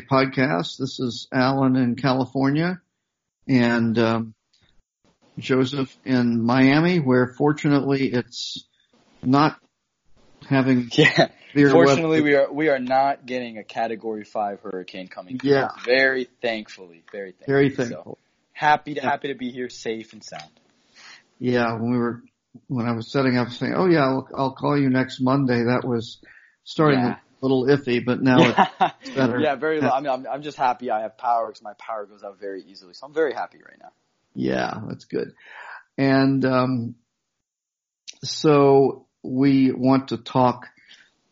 podcast. This is Alan in California and um, Joseph in Miami, where fortunately it's not having. Yeah. Fortunately, weather. we are we are not getting a Category Five hurricane coming. Through. Yeah. Very thankfully, very thankfully. Very thankful. So, happy to happy to be here, safe and sound. Yeah, when we were when I was setting up, saying, "Oh yeah, I'll, I'll call you next Monday," that was starting yeah. Little iffy, but now yeah. it's better. yeah, very. Low. I mean, I'm, I'm just happy I have power because my power goes out very easily, so I'm very happy right now. Yeah, that's good. And um, so we want to talk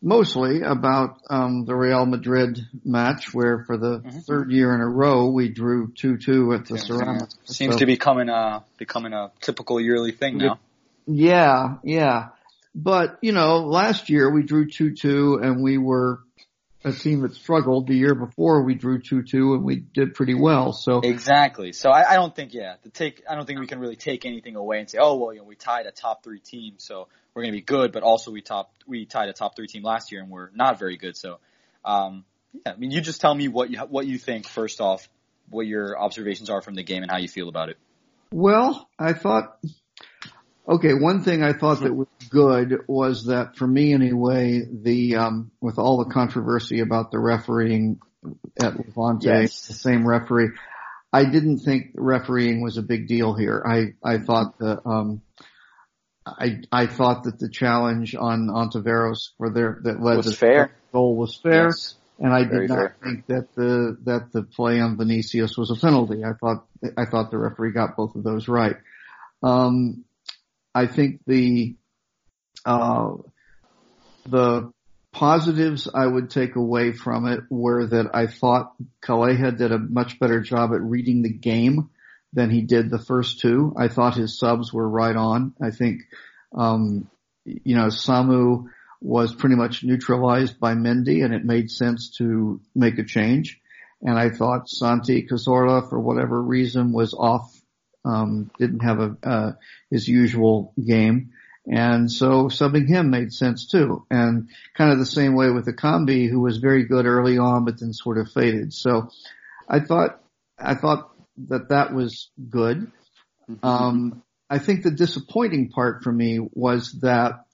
mostly about um, the Real Madrid match, where for the mm-hmm. third year in a row we drew two two at the Ceramics. Seems so, to be becoming a becoming a typical yearly thing now. Yeah, yeah. But, you know, last year we drew 2-2 and we were a team that struggled. The year before we drew 2-2 and we did pretty well. So Exactly. So I, I don't think, yeah, the take, I don't think we can really take anything away and say, oh, well, you know, we tied a top three team, so we're going to be good, but also we top, we tied a top three team last year and we're not very good. So, um, yeah, I mean, you just tell me what you, what you think first off, what your observations are from the game and how you feel about it. Well, I thought Okay, one thing I thought that was good was that for me anyway, the um, with all the controversy about the refereeing at Levante, yes. the same referee, I didn't think refereeing was a big deal here. I I thought the um, I I thought that the challenge on Ontiveros for their that led was to fair. goal was fair. Yes. And I did Very not fair. think that the that the play on Vinicius was a penalty. I thought I thought the referee got both of those right. Um, I think the uh, the positives I would take away from it were that I thought Calleja did a much better job at reading the game than he did the first two. I thought his subs were right on. I think, um, you know, Samu was pretty much neutralized by Mendy and it made sense to make a change. And I thought Santi Cazorla, for whatever reason, was off um, didn't have a uh, his usual game, and so subbing him made sense too. And kind of the same way with Ekambi, who was very good early on, but then sort of faded. So I thought I thought that that was good. Mm-hmm. Um, I think the disappointing part for me was that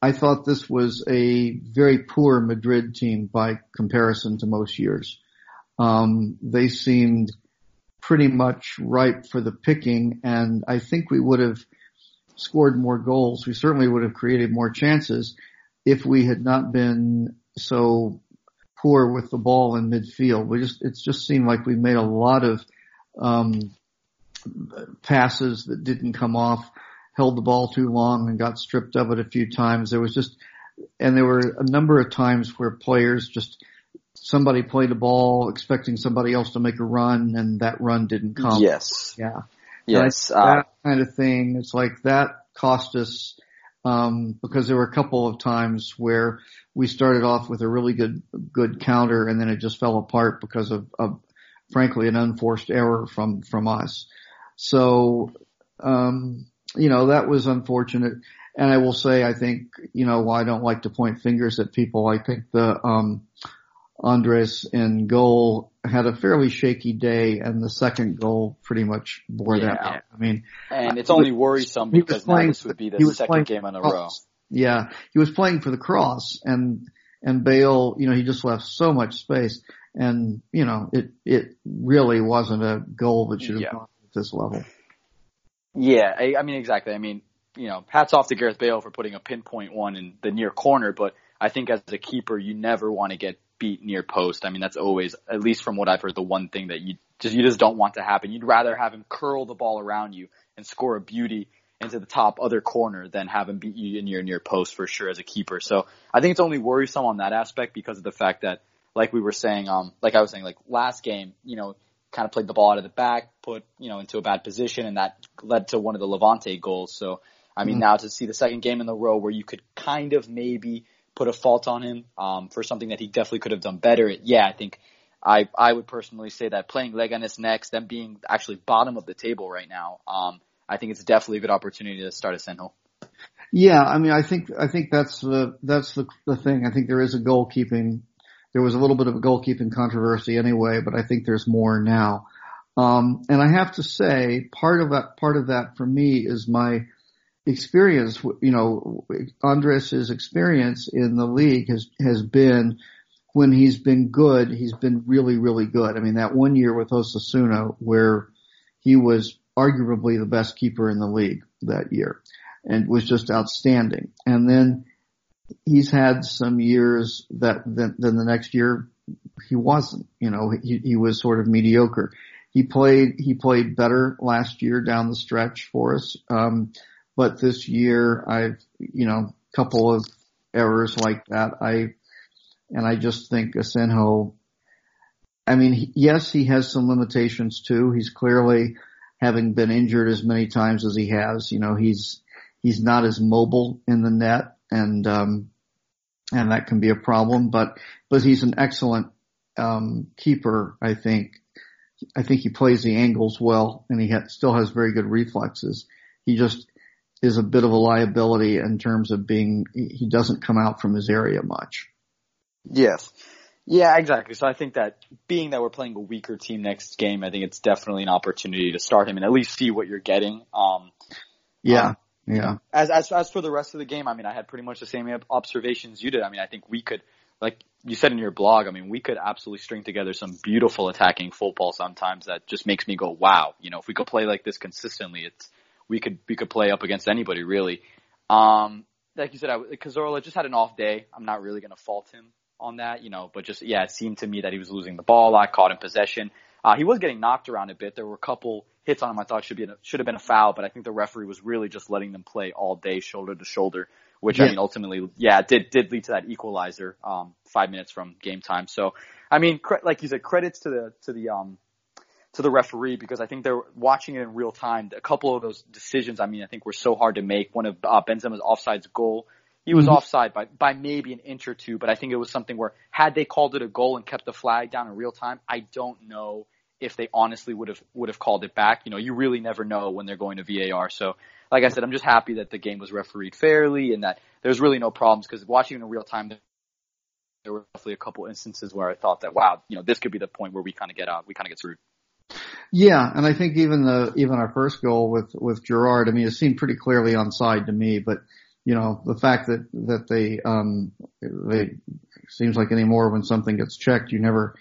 I thought this was a very poor Madrid team by comparison to most years. Um, they seemed pretty much ripe for the picking and I think we would have scored more goals. We certainly would have created more chances if we had not been so poor with the ball in midfield. We just, it just seemed like we made a lot of, um, passes that didn't come off, held the ball too long and got stripped of it a few times. There was just, and there were a number of times where players just somebody played a ball expecting somebody else to make a run and that run didn't come. Yes. Yeah. Yes. Uh, that kind of thing. It's like that cost us, um, because there were a couple of times where we started off with a really good, good counter and then it just fell apart because of, of frankly an unforced error from, from us. So, um, you know, that was unfortunate. And I will say, I think, you know, I don't like to point fingers at people. I think the, um, Andres in goal had a fairly shaky day, and the second goal pretty much bore yeah. that out. I mean, and uh, it's only worrisome because playing, now this would be the second game in a row. Yeah, he was playing for the cross, and and Bale, you know, he just left so much space, and you know, it it really wasn't a goal that should have yeah. gone at this level. Yeah, I, I mean, exactly. I mean, you know, hats off to Gareth Bale for putting a pinpoint one in the near corner, but I think as a keeper, you never want to get beat near post. I mean, that's always, at least from what I've heard, the one thing that you just, you just don't want to happen. You'd rather have him curl the ball around you and score a beauty into the top other corner than have him beat you in your near post for sure as a keeper. So I think it's only worrisome on that aspect because of the fact that, like we were saying, um, like I was saying, like last game, you know, kind of played the ball out of the back, put, you know, into a bad position and that led to one of the Levante goals. So, I mean, mm-hmm. now to see the second game in the row where you could kind of maybe put a fault on him um, for something that he definitely could have done better. Yeah, I think I I would personally say that playing Leganes next, them being actually bottom of the table right now, um, I think it's definitely a good opportunity to start Asenjo. Yeah, I mean, I think I think that's the that's the the thing. I think there is a goalkeeping there was a little bit of a goalkeeping controversy anyway, but I think there's more now. Um, and I have to say, part of that, part of that for me is my experience. You know, Andres's experience in the league has has been when he's been good, he's been really, really good. I mean, that one year with Osasuna where he was arguably the best keeper in the league that year and was just outstanding. And then he's had some years that then, then the next year he wasn't, you know, he, he was sort of mediocre. He played, he played better last year down the stretch for us. Um, but this year I've, you know, a couple of errors like that. I, and I just think Asenjo, I mean, yes, he has some limitations too. He's clearly having been injured as many times as he has, you know, he's, he's not as mobile in the net and, um, and that can be a problem, but, but he's an excellent, um, keeper, I think. I think he plays the angles well and he ha- still has very good reflexes. He just is a bit of a liability in terms of being, he doesn't come out from his area much. Yes. Yeah, exactly. So I think that being that we're playing a weaker team next game, I think it's definitely an opportunity to start him and at least see what you're getting. Um, yeah. Um, yeah. As, as, as for the rest of the game, I mean, I had pretty much the same observations you did. I mean, I think we could, like you said in your blog, I mean, we could absolutely string together some beautiful attacking football sometimes that just makes me go, wow, you know, if we could play like this consistently, it's, we could, we could play up against anybody really. Um, like you said, I, Cazorla just had an off day. I'm not really going to fault him on that, you know, but just, yeah, it seemed to me that he was losing the ball a lot, caught in possession. Uh, he was getting knocked around a bit. There were a couple hits on him I thought should be a, should have been a foul, but I think the referee was really just letting them play all day, shoulder to shoulder, which yeah. I mean ultimately, yeah, did did lead to that equalizer um, five minutes from game time. So, I mean, cre- like you said, credits to the to the um to the referee because I think they're watching it in real time. A couple of those decisions, I mean, I think were so hard to make. One of uh, Benzema's offsides goal he was mm-hmm. offside by, by maybe an inch or two, but I think it was something where had they called it a goal and kept the flag down in real time, I don't know if they honestly would have would have called it back. You know, you really never know when they're going to VAR. So, like I said, I'm just happy that the game was refereed fairly and that there's really no problems because watching it in real time, there were definitely a couple instances where I thought that wow, you know, this could be the point where we kind of get out, we kind of get screwed. Yeah, and I think even the even our first goal with with Gerard, I mean, it seemed pretty clearly onside to me, but you know, the fact that, that they, um, they, seems like anymore when something gets checked, you never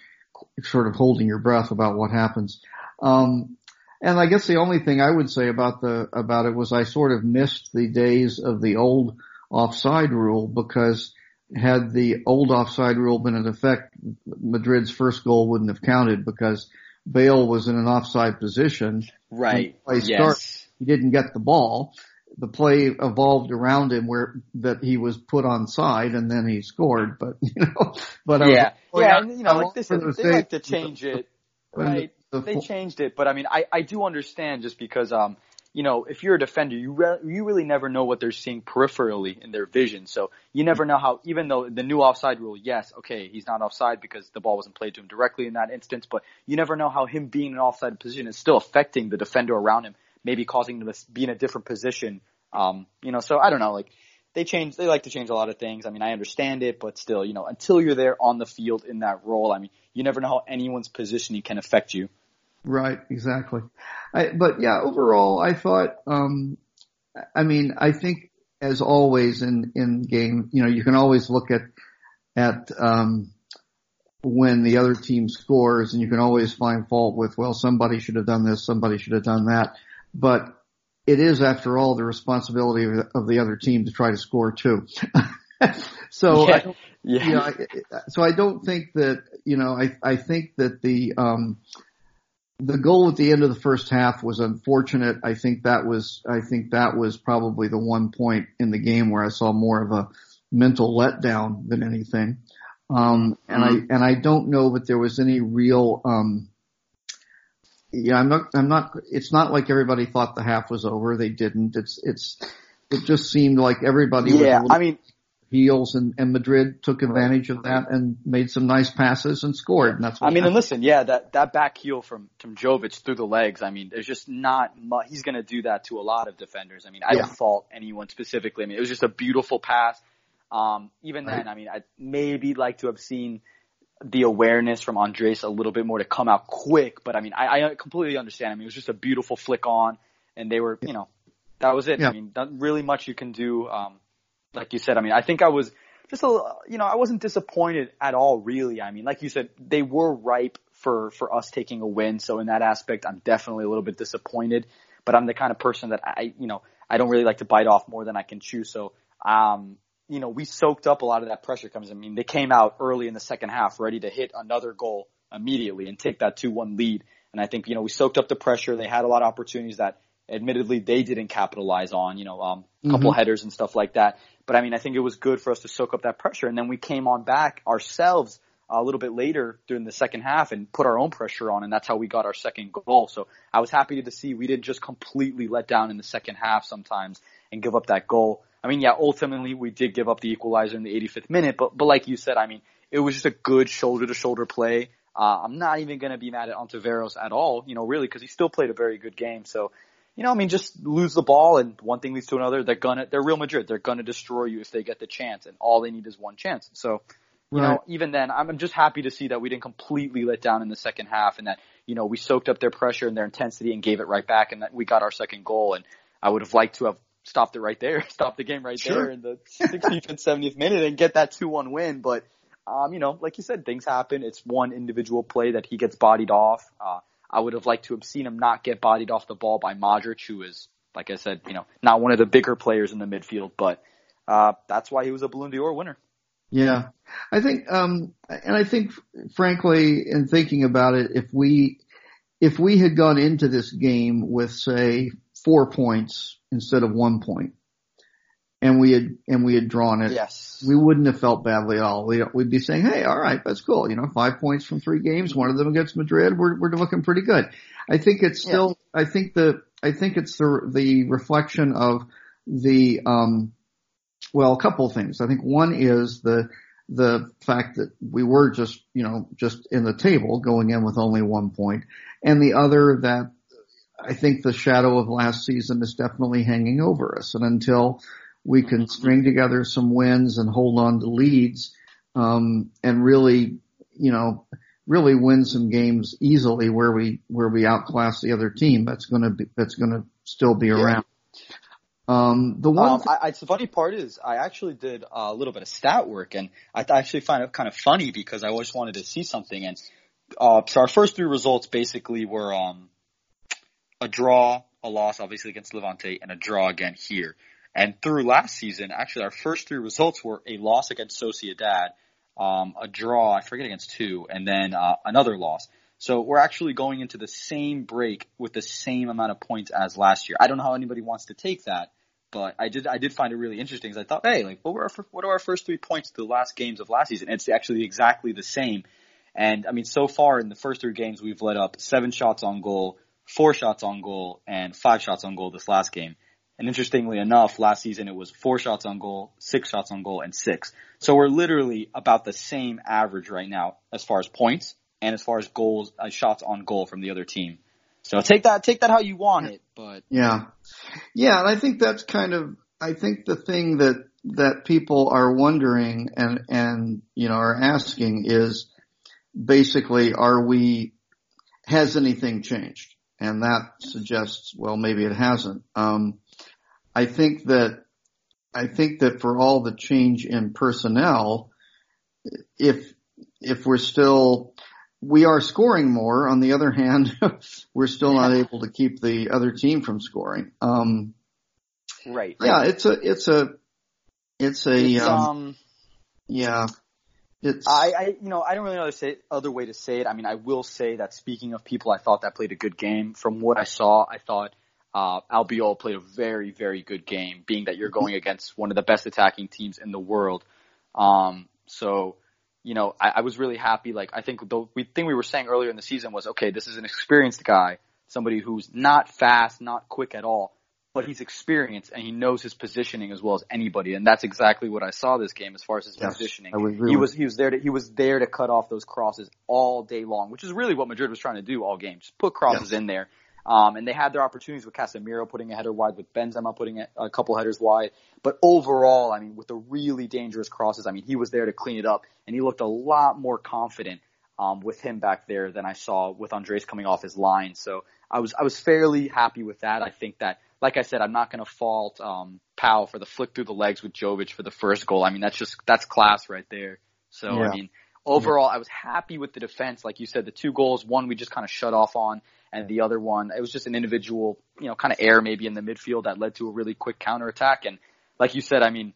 sort of holding your breath about what happens. Um, and I guess the only thing I would say about the, about it was I sort of missed the days of the old offside rule because had the old offside rule been in effect, Madrid's first goal wouldn't have counted because Bale was in an offside position. Right. Yes. Started, he didn't get the ball the play evolved around him where that he was put on side and then he scored. But you know, but yeah, was, yeah, and, you know, like this, is, they like to change it, right? The, the, they changed it, but I mean, I I do understand just because um you know, if you're a defender, you re- you really never know what they're seeing peripherally in their vision. So you never know how, even though the new offside rule, yes, okay, he's not offside because the ball wasn't played to him directly in that instance, but you never know how him being in an offside position is still affecting the defender around him maybe causing him to be in a different position. Um, you know, so I don't know, like they change, they like to change a lot of things. I mean, I understand it, but still, you know, until you're there on the field in that role, I mean, you never know how anyone's positioning can affect you. Right, exactly. I, but yeah, overall, I thought, um, I mean, I think as always in, in game, you know, you can always look at, at, um, when the other team scores and you can always find fault with, well, somebody should have done this, somebody should have done that but it is, after all, the responsibility of, of the other team to try to score too. so, yeah. I, yeah. You know, I, so I don't think that you know. I I think that the um, the goal at the end of the first half was unfortunate. I think that was I think that was probably the one point in the game where I saw more of a mental letdown than anything. Um, and mm-hmm. I and I don't know that there was any real um, yeah, I'm not, I'm not, it's not like everybody thought the half was over. They didn't. It's, it's, it just seemed like everybody yeah, I mean, heels and, and Madrid took advantage of that and made some nice passes and scored. And that's what I mean, happened. and listen, yeah, that, that back heel from, from Jovic through the legs. I mean, there's just not much, he's going to do that to a lot of defenders. I mean, I yeah. don't fault anyone specifically. I mean, it was just a beautiful pass. Um, even right. then, I mean, I maybe like to have seen the awareness from Andres a little bit more to come out quick. But I mean, I, I completely understand. I mean, it was just a beautiful flick on, and they were, you know, that was it. Yeah. I mean, not really much you can do. Um, like you said, I mean, I think I was just a, you know, I wasn't disappointed at all, really. I mean, like you said, they were ripe for for us taking a win. So in that aspect, I'm definitely a little bit disappointed. But I'm the kind of person that I, you know, I don't really like to bite off more than I can chew. So, um, you know, we soaked up a lot of that pressure comes. I mean, they came out early in the second half ready to hit another goal immediately and take that 2-1 lead. And I think, you know, we soaked up the pressure. They had a lot of opportunities that admittedly they didn't capitalize on, you know, um, a couple mm-hmm. headers and stuff like that. But I mean, I think it was good for us to soak up that pressure. And then we came on back ourselves a little bit later during the second half and put our own pressure on. And that's how we got our second goal. So I was happy to see we didn't just completely let down in the second half sometimes and give up that goal. I mean, yeah, ultimately we did give up the equalizer in the 85th minute, but, but like you said, I mean, it was just a good shoulder to shoulder play. Uh, I'm not even going to be mad at Ontiveros at all, you know, really, because he still played a very good game. So, you know, I mean, just lose the ball and one thing leads to another. They're gonna, they're Real Madrid. They're gonna destroy you if they get the chance, and all they need is one chance. So, you right. know, even then, I'm just happy to see that we didn't completely let down in the second half, and that you know we soaked up their pressure and their intensity and gave it right back, and that we got our second goal. And I would have liked to have stopped it right there, stopped the game right sure. there in the 60th and 70th minute and get that 2-1 win. But, um, you know, like you said, things happen. It's one individual play that he gets bodied off. Uh, I would have liked to have seen him not get bodied off the ball by Modric, who is, like I said, you know, not one of the bigger players in the midfield, but, uh, that's why he was a Ballon d'Or winner. Yeah. I think, um, and I think frankly, in thinking about it, if we, if we had gone into this game with say four points instead of one point, and we had and we had drawn it, yes, we wouldn't have felt badly at all. We, would be saying, "Hey, all right, that's cool. You know, five points from three games, one of them against Madrid. We're we're looking pretty good." I think it's still. Yeah. I think the. I think it's the the reflection of the. um Well, a couple of things. I think one is the the fact that we were just you know just in the table going in with only one point, and the other that I think the shadow of last season is definitely hanging over us. And until we can string together some wins and hold on to leads, um, and really, you know, really win some games easily where we, where we outclass the other team, that's gonna be, that's gonna still be around. Um, the one, um, th- I, I, the funny part is I actually did a little bit of stat work and I actually find it kind of funny because I always wanted to see something and, uh, so our first three results basically were, um, a draw, a loss obviously against Levante, and a draw again here. And through last season, actually our first three results were a loss against Sociedad, um, a draw, I forget against two, and then uh, another loss. So we're actually going into the same break with the same amount of points as last year. I don't know how anybody wants to take that, but I did I did find it really interesting because I thought, hey, like what were our, what are our first three points to the last games of last season? It's actually exactly the same. And I mean, so far in the first three games, we've let up seven shots on goal, four shots on goal and five shots on goal this last game. And interestingly enough, last season it was four shots on goal, six shots on goal, and six. So we're literally about the same average right now as far as points and as far as goals, uh, shots on goal from the other team. So take that, take that how you want it, but. Yeah. Yeah, and I think that's kind of, I think the thing that, that people are wondering and, and, you know, are asking is basically, are we, has anything changed? and that suggests, well, maybe it hasn't. Um, I think that I think that for all the change in personnel, if if we're still we are scoring more. On the other hand, we're still not able to keep the other team from scoring. Um, right. Yeah, it's a it's a it's a it's, um, um, yeah. It's I, I you know I don't really know say other way to say it. I mean I will say that speaking of people I thought that played a good game. From what I saw, I thought uh, Albiol played a very very good game. Being that you're going against one of the best attacking teams in the world, um, so you know I, I was really happy. Like I think the we, thing we were saying earlier in the season was okay, this is an experienced guy, somebody who's not fast, not quick at all, but he's experienced and he knows his positioning as well as anybody, and that's exactly what I saw this game as far as his yes, positioning. He was he was there to he was there to cut off those crosses all day long, which is really what Madrid was trying to do all game. Just put crosses yes. in there. Um, and they had their opportunities with Casemiro putting a header wide, with Benzema putting a couple headers wide. But overall, I mean, with the really dangerous crosses, I mean, he was there to clean it up, and he looked a lot more confident um, with him back there than I saw with Andres coming off his line. So I was I was fairly happy with that. I think that, like I said, I'm not going to fault um, Pau for the flick through the legs with Jovic for the first goal. I mean, that's just that's class right there. So yeah. I mean, overall, I was happy with the defense. Like you said, the two goals, one we just kind of shut off on, and the other one, it was just an individual, you know, kind of error maybe in the midfield that led to a really quick counterattack. And like you said, I mean,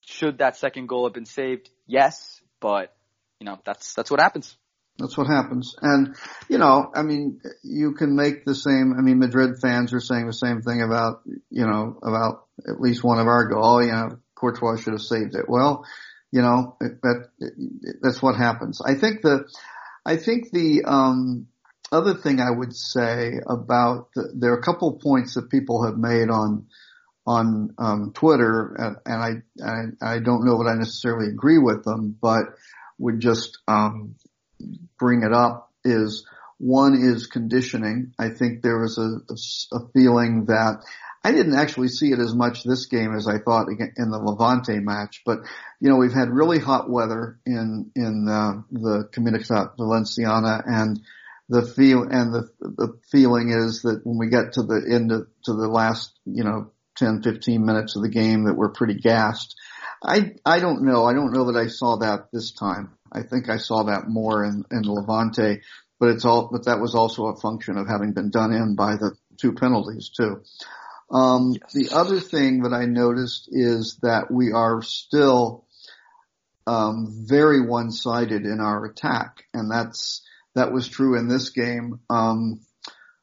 should that second goal have been saved? Yes, but you know, that's that's what happens. That's what happens. And, you know, I mean, you can make the same, I mean, Madrid fans are saying the same thing about, you know, about at least one of our goals. Oh, you know, Courtois should have saved it. Well, you know, that, that's what happens. I think the, I think the, um, other thing I would say about the, there are a couple of points that people have made on on um, Twitter, and, and I, I, I don't know that I necessarily agree with them, but would just um, bring it up. Is one is conditioning. I think there is a, a, a feeling that I didn't actually see it as much this game as I thought in the Levante match, but you know we've had really hot weather in in uh, the Comunitat Valenciana and the feel and the the feeling is that when we get to the end of to the last you know 10 15 minutes of the game that we're pretty gassed. I i don't know. I don't know that i saw that this time. I think i saw that more in in levante but it's all but that was also a function of having been done in by the two penalties too um yes. the other thing that i noticed is that we are still um very one-sided in our attack and that's that was true in this game. Um,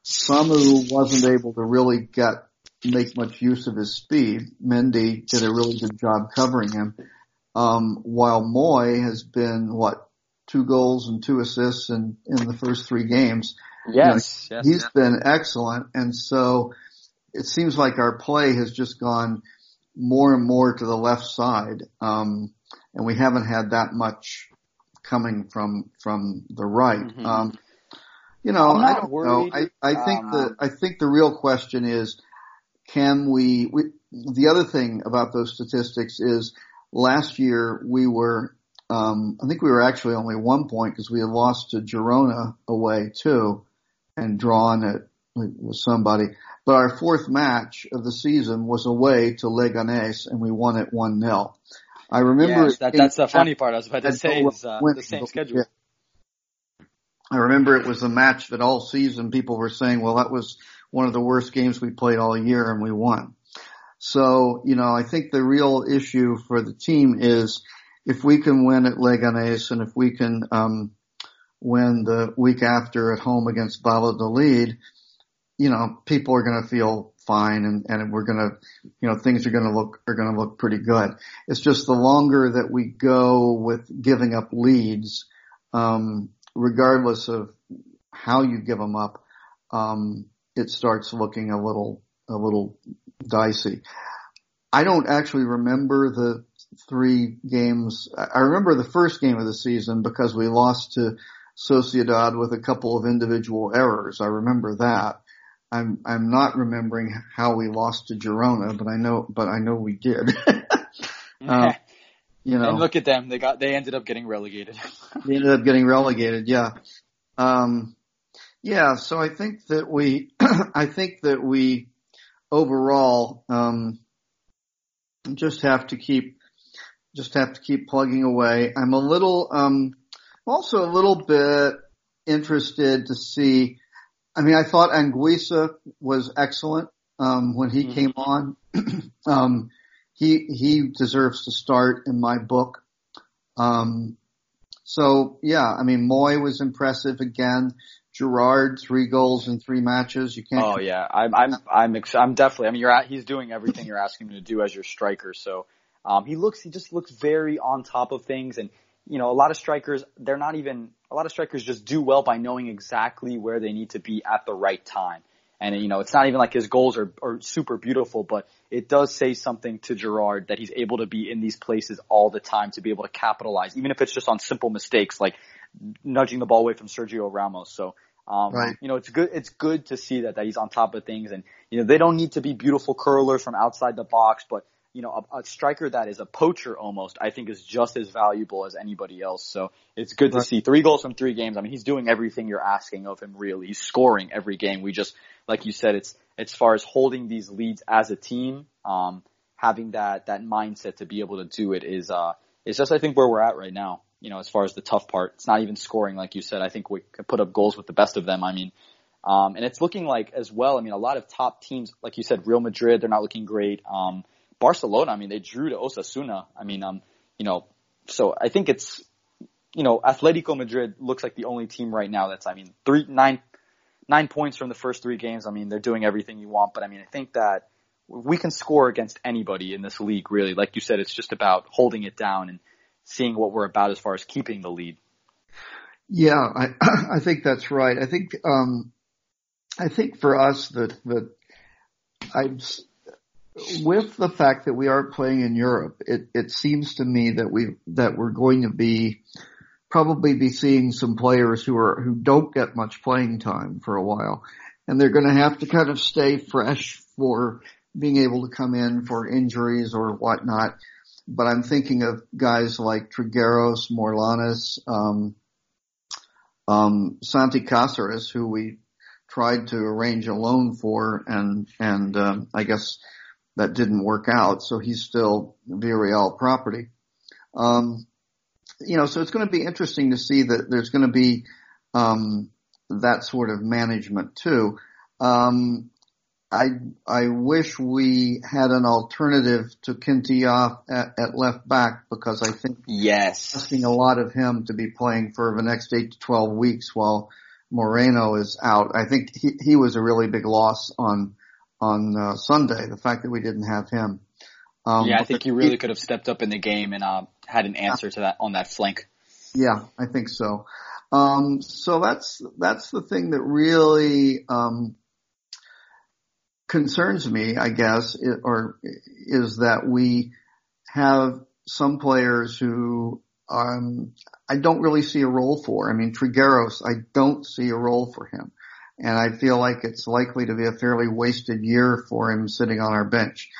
Samu wasn't able to really get make much use of his speed. Mendy did a really good job covering him. Um, while Moi has been what two goals and two assists in in the first three games. Yes, you know, yes he's yes. been excellent, and so it seems like our play has just gone more and more to the left side, um, and we haven't had that much coming from from the right. Mm-hmm. Um, you know, I don't worried. know. I, I think um, the I think the real question is, can we, we? The other thing about those statistics is last year we were. Um, I think we were actually only one point because we had lost to Girona away too, and drawn it with somebody. But our fourth match of the season was away to Leganés, and we won it one 0 I remember yes, that, that's the funny part. I was about to say is uh, the same schedule. Yeah. I remember it was a match that all season people were saying, well, that was one of the worst games we played all year and we won. So, you know, I think the real issue for the team is if we can win at Leganés and if we can, um, win the week after at home against Valladolid, you know, people are going to feel fine and, and we're going to, you know, things are going to look, are going to look pretty good. It's just the longer that we go with giving up leads, um, regardless of how you give them up, um, it starts looking a little, a little dicey. I don't actually remember the three games. I remember the first game of the season because we lost to Sociedad with a couple of individual errors. I remember that. I'm I'm not remembering how we lost to Girona, but I know but I know we did. um, you know, and look at them. They got they ended up getting relegated. they ended up getting relegated. Yeah. Um, yeah. So I think that we I think that we overall um, just have to keep just have to keep plugging away. I'm a little um, also a little bit interested to see I mean, I thought Anguissa was excellent um, when he mm-hmm. came on. um, he he deserves to start in my book. Um, so yeah, I mean, Moi was impressive again. Gerard, three goals in three matches. You can't. Oh yeah, I'm I'm I'm ex- I'm definitely. I mean, you're at, he's doing everything you're asking him to do as your striker. So um, he looks he just looks very on top of things, and you know, a lot of strikers they're not even a lot of strikers just do well by knowing exactly where they need to be at the right time. And you know, it's not even like his goals are, are super beautiful, but it does say something to Gerard that he's able to be in these places all the time to be able to capitalize, even if it's just on simple mistakes like nudging the ball away from Sergio Ramos. So Um, Right. you know, it's good, it's good to see that, that he's on top of things and, you know, they don't need to be beautiful curlers from outside the box, but, you know, a, a striker that is a poacher almost, I think is just as valuable as anybody else. So it's good to see three goals from three games. I mean, he's doing everything you're asking of him really. He's scoring every game. We just, like you said, it's, as far as holding these leads as a team, um, having that, that mindset to be able to do it is, uh, is just, I think, where we're at right now. You know, as far as the tough part, it's not even scoring, like you said. I think we can put up goals with the best of them. I mean, um, and it's looking like as well. I mean, a lot of top teams, like you said, Real Madrid, they're not looking great. Um, Barcelona, I mean, they drew to Osasuna. I mean, um, you know, so I think it's, you know, Atletico Madrid looks like the only team right now that's, I mean, three, nine, nine points from the first three games. I mean, they're doing everything you want, but I mean, I think that we can score against anybody in this league, really. Like you said, it's just about holding it down and seeing what we're about as far as keeping the lead. Yeah, I I think that's right. I think um I think for us that that I with the fact that we are playing in Europe, it it seems to me that we that we're going to be probably be seeing some players who are who don't get much playing time for a while, and they're going to have to kind of stay fresh for being able to come in for injuries or whatnot. But I'm thinking of guys like Trigueros, Morlanes, um, um, Santi Cáseres, who we tried to arrange a loan for, and and um, I guess that didn't work out. So he's still Villarreal property. Um, you know, so it's going to be interesting to see that there's going to be um, that sort of management too. Um, I I wish we had an alternative to Quintilla at, at left back because I think Yes. asking a lot of him to be playing for the next eight to twelve weeks while Moreno is out. I think he he was a really big loss on on uh, Sunday. The fact that we didn't have him. Um, yeah, I think he really could have stepped up in the game and uh, had an answer to that on that flank. Yeah, I think so. Um, so that's that's the thing that really um, concerns me, I guess, i or is that we have some players who um, I don't really see a role for. I mean, Trigueros, I don't see a role for him, and I feel like it's likely to be a fairly wasted year for him sitting on our bench.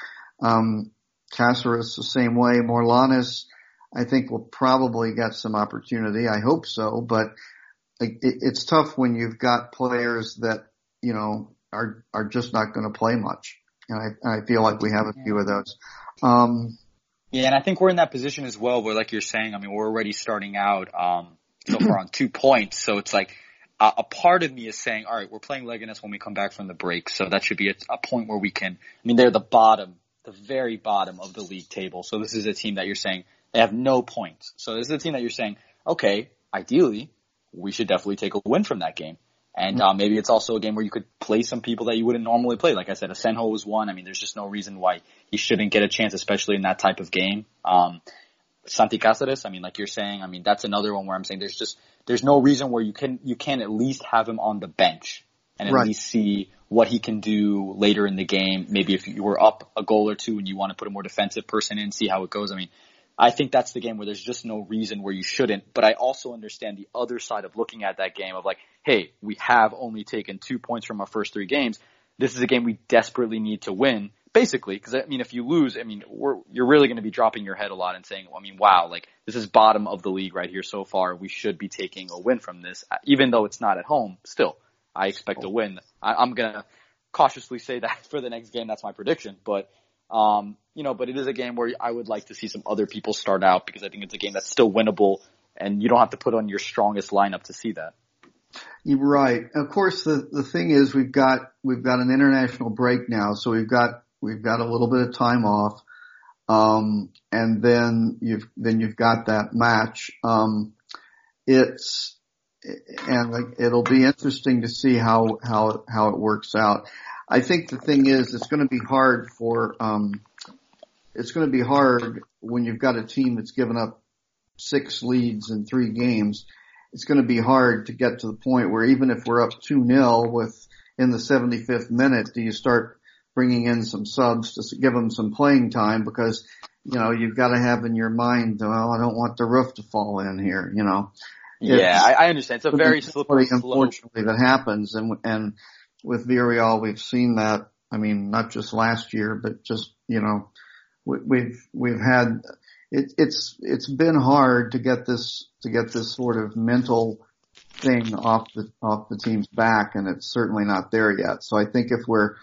Um, Cáseres the same way. Morlanes, I think will probably get some opportunity. I hope so, but it, it's tough when you've got players that you know are are just not going to play much, and I I feel like we have a few of those. Um, Yeah, and I think we're in that position as well where, like you're saying, I mean, we're already starting out um, so far on two points. So it's like a, a part of me is saying, all right, we're playing Leganes when we come back from the break. So that should be a, a point where we can, I mean, they're the bottom, the very bottom of the league table. So this is a team that you're saying they have no points. So this is a team that you're saying, okay, ideally, we should definitely take a win from that game. And uh, maybe it's also a game where you could play some people that you wouldn't normally play. Like I said, Asenjo was one. I mean, there's just no reason why he shouldn't get a chance, especially in that type of game. Um, Santi Cáseres, I mean, like you're saying, I mean, that's another one where I'm saying there's just, there's no reason where you can, you can at least have him on the bench and at Right. least see what he can do later in the game. Maybe if you were up a goal or two and you want to put a more defensive person in, see how it goes. I mean, I think that's the game where there's just no reason where you shouldn't. But I also understand the other side of looking at that game of like, hey, we have only taken two points from our first three games. This is a game we desperately need to win, basically. Because I mean, if you lose, I mean, we're, you're really going to be dropping your head a lot and saying, well, I mean, wow, like this is bottom of the league right here so far. We should be taking a win from this, even though it's not at home. Still, I expect a win. I, I'm gonna cautiously say that for the next game. That's my prediction, but. Um, you know, but it is a game where I would like to see some other people start out because I think it's a game that's still winnable and you don't have to put on your strongest lineup to see that. You're right. Of course, the the thing is we've got we've got an international break now, so we've got we've got a little bit of time off, um, and then you've then you've got that match. Um, it's and it'll be interesting to see how how how it works out. I think the thing is it's going to be hard for um, it's going to be hard when you've got a team that's given up six leads in three games it's going to be hard to get to the point where even if we're up 2-0 with in the 75th minute, do you start bringing in some subs to give them some playing time because, you know, you've got to have in your mind, well, I don't want the roof to fall in here, you know. yeah, I, I, understand. It's a very slippery Unfortunately, that happens, and and with Villarreal, we've seen that. I mean, not just last year, but just you know, we, we've we've had it, it's it's been hard to get this to get this sort of mental thing off the off the team's back, and it's certainly not there yet. So I think if we're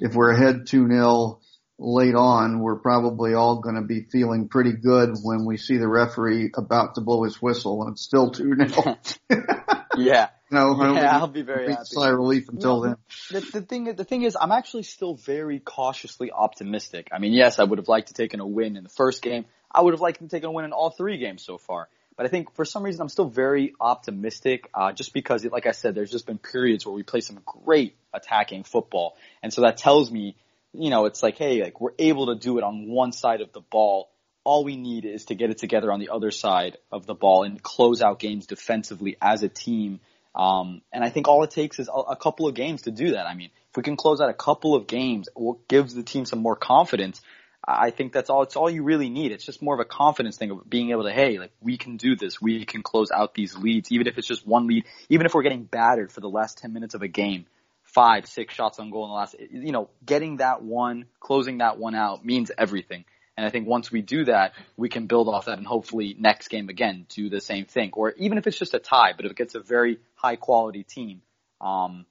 if we're ahead two 0 late on, we're probably all going to be feeling pretty good when we see the referee about to blow his whistle and it's still 2 0. yeah. No, yeah, I'll be very happy. Sigh relief until no, then. The, the thing, the thing is, I'm actually still very cautiously optimistic. I mean, yes, I would have liked to have taken a win in the first game. I would have liked to take a win in all three games so far. But I think for some reason I'm still very optimistic, uh, just because, like I said, there's just been periods where we play some great attacking football, and so that tells me, you know, it's like, hey, like we're able to do it on one side of the ball. All we need is to get it together on the other side of the ball and close out games defensively as a team. Um, and I think all it takes is a, a couple of games to do that. I mean, if we can close out a couple of games, what gives the team some more confidence, I think that's all, it's all you really need. It's just more of a confidence thing of being able to, hey, like we can do this. We can close out these leads, even if it's just one lead, even if we're getting battered for the last 10 minutes of a game, five, six shots on goal in the last, you know, getting that one, closing that one out means everything. And I think once we do that, we can build off that and hopefully next game again do the same thing. Or even if it's just a tie, but if it gets a very high quality team, um,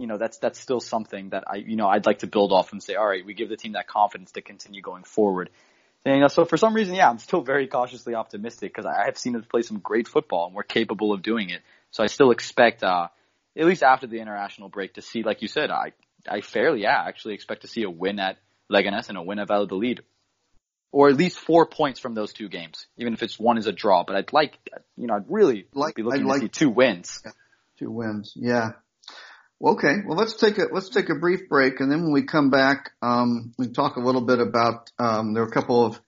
you know, that's, that's still something that I, you know, I'd like to build off and say, all right, we give the team that confidence to continue going forward. And, you know, so for some reason, yeah, I'm still very cautiously optimistic because I have seen us play some great football and we're capable of doing it. So I still expect, uh, at least after the international break to see, like you said, I, I fairly, yeah, actually expect to see a win at Leganes and a win at Valladolid. Or at least four points from those two games, even if it's one is a draw. But I'd like, you know, I'd really like, be looking I'd to like, see two wins. Two wins, yeah. Okay, well let's take a let's take a brief break, and then when we come back, um, we talk a little bit about um, there are a couple of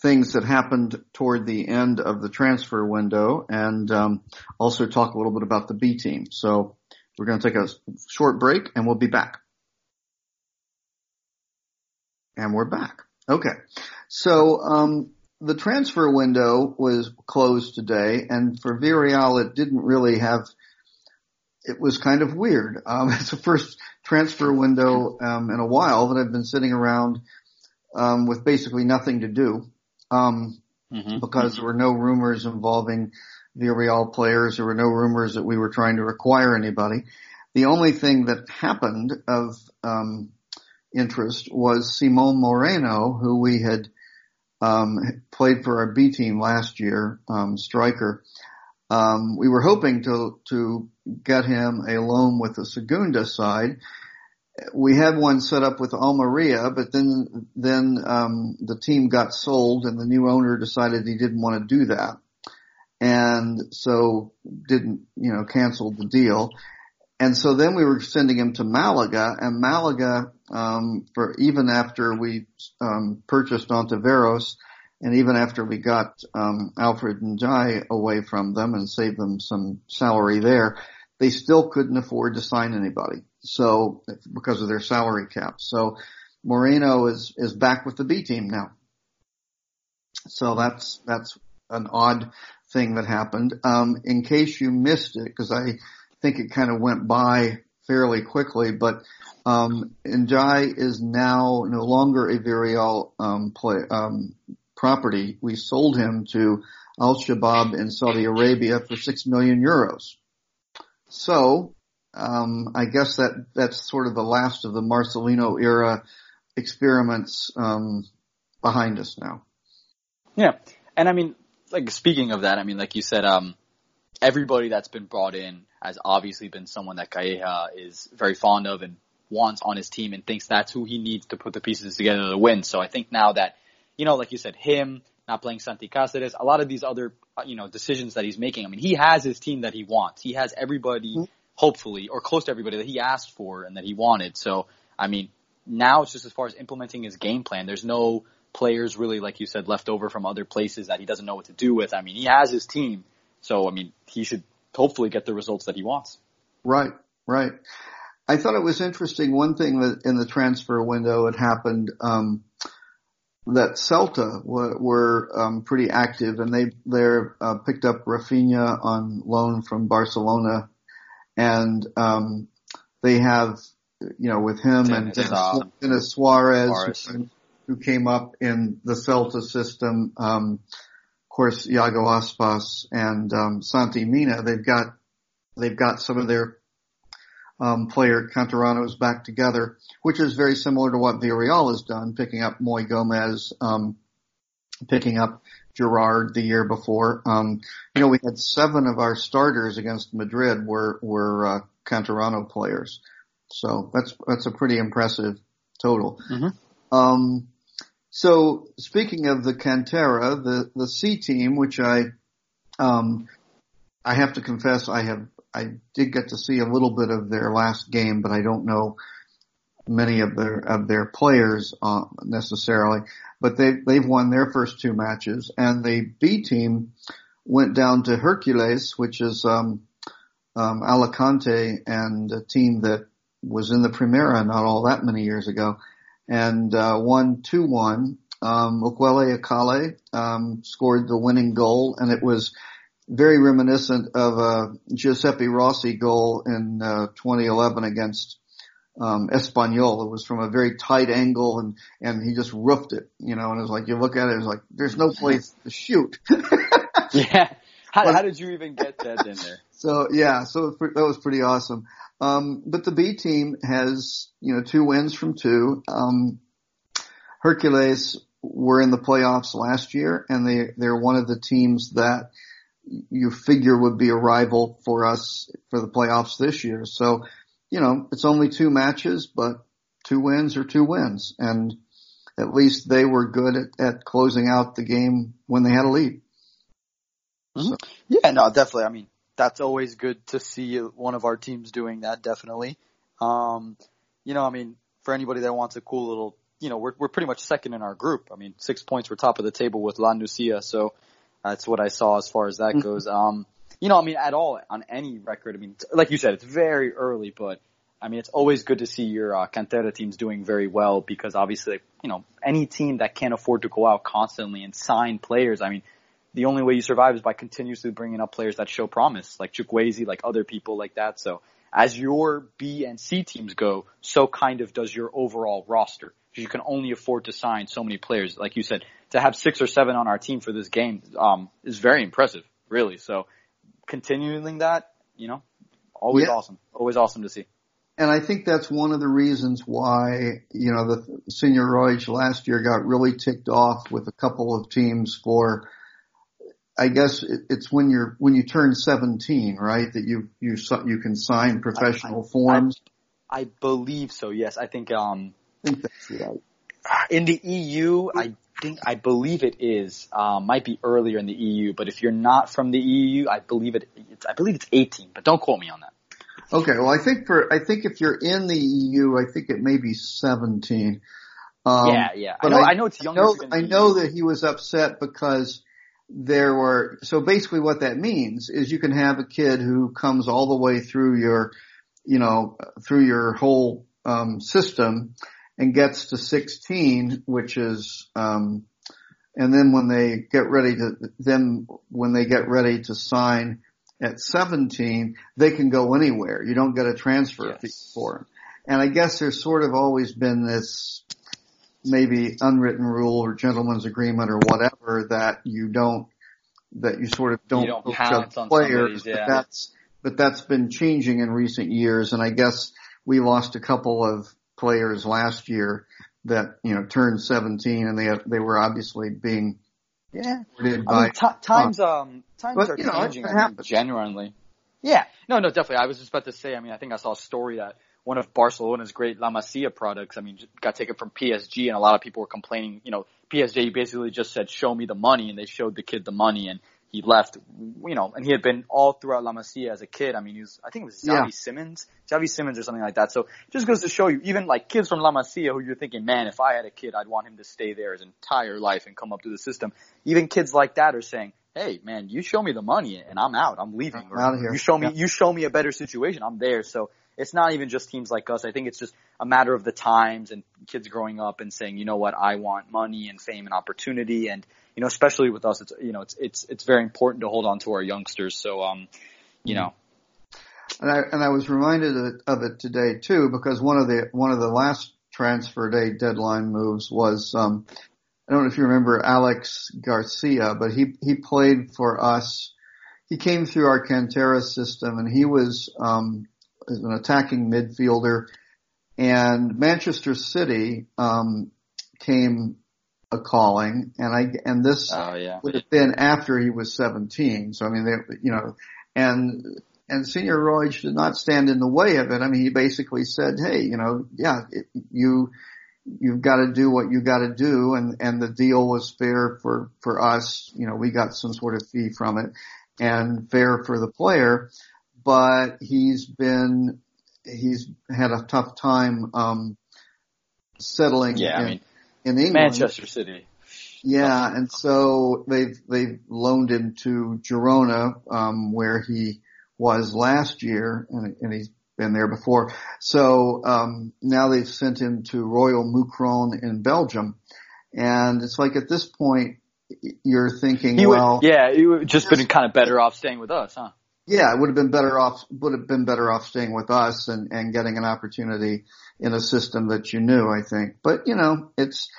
things that happened toward the end of the transfer window, and um, also talk a little bit about the B team. So we're going to take a short break, and we'll be back. And we're back. Okay, so um, the transfer window was closed today, and for Villarreal, it didn't really have it was kind of weird. Um, it's the first transfer window um, in a while that I've been sitting around um, with basically nothing to do um, mm-hmm. because there were no rumors involving the Villarreal players. There were no rumors that we were trying to acquire anybody. The only thing that happened of um, interest was Simon Moreno, who we had um, played for our B team last year, striker. Um, we were hoping to to get him a loan with the Segunda side. We had one set up with Almeria, but then then um, the team got sold, and the new owner decided he didn't want to do that, and so didn't you know canceled the deal. And so then we were sending him to Malaga, and Malaga, um, for even after we um, purchased Ontiveros, and even after we got um, Alfred N'Diaye away from them and saved them some salary there, they still couldn't afford to sign anybody. So because of their salary cap. So Moreno is is back with the B team now. So that's that's an odd thing that happened. Um, in case you missed it, because I think it kind of went by fairly quickly, but um, N'Diaye is now no longer a Villarreal um, play, um, property. We sold him to Al Shabaab in Saudi Arabia for six million euros. So, um, I guess that that's sort of the last of the Marcelino era experiments um, behind us now. Yeah, and I mean, like speaking of that, I mean, like you said, um, everybody that's been brought in has obviously been someone that Calleja is very fond of and wants on his team and thinks that's who he needs to put the pieces together to win. So I think now that you know, like you said, him not playing Santi Cáseres, a lot of these other, uh, you know, decisions that he's making. I mean, he has his team that he wants. He has everybody, mm-hmm. hopefully, or close to everybody that he asked for and that he wanted. So, I mean, now it's just as far as implementing his game plan. There's no players really, like you said, left over from other places that he doesn't know what to do with. I mean, he has his team. So, I mean, he should hopefully get the results that he wants. Right, right. I thought it was interesting. One thing that in the transfer window had happened, um, that Celta were, were um, pretty active, and they they're uh, picked up Rafinha on loan from Barcelona, and um, they have you know with him and Denis, um, Denis Suarez, Suarez. Who, who came up in the Celta system. Um, of course, Iago Aspas and um, Santi Mina. They've got they've got some of their um, player is back together, which is very similar to what Villarreal has done, picking up Moi Gomez, um, picking up Gerard the year before. Um, you know, we had seven of our starters against Madrid were were uh, Canterano players, so that's that's a pretty impressive total. Mhm. Um, so speaking of the Cantera, the the C team, which I um, I have to confess I have I did get to see a little bit of their last game, but I don't know many of their of their players uh, necessarily. But they they've won their first two matches, and the B team went down to Hercules, which is um, um, Alicante, and a team that was in the Primera not all that many years ago, and uh, won two one. Um, Okwele Akale um, scored the winning goal, and it was very reminiscent of a Giuseppe Rossi goal in uh, 2011 against um, Espanyol. It was from a very tight angle, and and he just roofed it, you know. And it was like you look at it, it's like there's no place to shoot. Yeah. How, But- how did you even get that in there? So yeah, so it that was pretty awesome. Um, but the B team has you know two wins from two. Um, Hercules were in the playoffs last year, and they they're one of the teams that you figure would be a rival for us for the playoffs this year. So you know it's only two matches, but two wins are two wins, and at least they were good at, at closing out the game when they had a lead. Yeah, no, definitely. I mean, that's always good to see one of our teams doing that, definitely. Um, you know, I mean, for anybody that wants a cool little, you know, we're, we're pretty much second in our group. I mean, six points, we're top of the table with La Nucia, so that's what I saw as far as that goes. Um, you know, I mean, at all, on any record, I mean, like you said, it's very early, but I mean, it's always good to see your uh, Cantera teams doing very well because obviously, you know, any team that can't afford to go out constantly and sign players, I mean, the only way you survive is by continuously bringing up players that show promise, like Chukwueze, like other people like that. So as your B and C teams go, so kind of does your overall roster. Because you can only afford to sign so many players. Like you said, to have six or seven on our team for this game um, is very impressive, really. So continuing that, you know, always Yeah. awesome. Always awesome to see. And I think that's one of the reasons why, you know, the Senior Roig last year got really ticked off with a couple of teams for, I guess it, it's when you're, when you turn 17, right? That you, you, you can sign professional forms. I believe so. Yes, I think um, I think that's right. in the EU, I think I believe it is. Um, might be earlier in the EU, but if you're not from the EU, I believe it. It's, I believe it's 18, but don't quote me on that. Okay. Well, I think for, I think if you're in the EU, I think it may be 17. Um, yeah, yeah. I but know. I- I, know it's I younger. know, than I know that he was upset because there were, so basically what that means is you can have a kid who comes all the way through your, you know, through your whole, um, system and gets to 16, which is, um, and then when they get ready to, then when they get ready to sign at 17, they can go anywhere. You don't get a transfer Yes. fee for them. And I guess there's sort of always been this maybe unwritten rule or gentleman's agreement or whatever that you don't that you sort of don't, don't poach pounce on players, yeah. but that's but that's been changing in recent years and I guess we lost a couple of players last year that you know turned 17 and they they were obviously being Yeah. courted I mean, ti times um times But, are you know, changing. I think genuinely. Yeah. No, no, definitely. I was just about to say. I mean, I think I saw a story that one of Barcelona's great La Masia products. I mean, got taken from PSG, and a lot of people were complaining. You know, PSG basically just said, "Show me the money," and they showed the kid the money, and he left. You know, and he had been all throughout La Masia as a kid. I mean, he was. I think it was Xavi Yeah. Simons, Xavi Simons, or something like that. So just goes to show you, even like kids from La Masia, who you're thinking, man, if I had a kid, I'd want him to stay there his entire life and come up through the system. Even kids like that are saying, hey man, you show me the money and I'm out. I'm leaving. I'm out of here. You show me, Yeah. you show me a better situation. I'm there. So it's not even just teams like us. I think it's just a matter of the times and kids growing up and saying, you know what, I want money and fame and opportunity. And, you know, especially with us, it's, you know, it's, it's, it's very important to hold on to our youngsters. So, um, you know, And I and I was reminded of it, today too because one of the one of the last transfer day deadline moves was um I don't know if you remember Alex Garcia, but he he played for us. He came through our Cantera system and he was um an attacking midfielder and Manchester City um came a calling and I and this oh yeah. would have been after he was 17. So I mean, they, you know, and and Senior Roig did not stand in the way of it. I mean, he basically said, "Hey, you know, yeah, it, you you've got to do what you got to do," and and the deal was fair for for us. You know, we got some sort of fee from it, and fair for the player. But he's been he's had a tough time um settling Yeah. in, I mean, in England. Manchester City. Yeah, and so they've they've loaned him to Girona, um, where he was last year, and, and he's been there before. So um, now they've sent him to Royal Mouscron in Belgium, and it's like at this point you're thinking, He well, would, yeah, he would just been kind of better off staying with us, huh? yeah, it would have been better off would have been better off staying with us and and getting an opportunity in a system that you knew. I think, but you know, it's